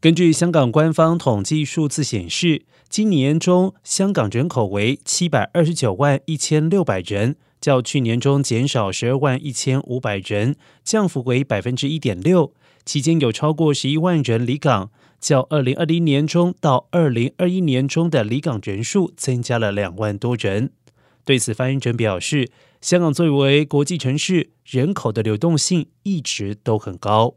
根据香港官方统计数字显示今年中香港人口为七百二十九万一千六百人较去年中减少十二万一千五百人降幅为百分之一点六。期间有超过十一万人离港较二零二零年中到二零二一年中的离港人数增加了两万多人。对此发言人表示香港作为国际城市人口的流动性一直都很高。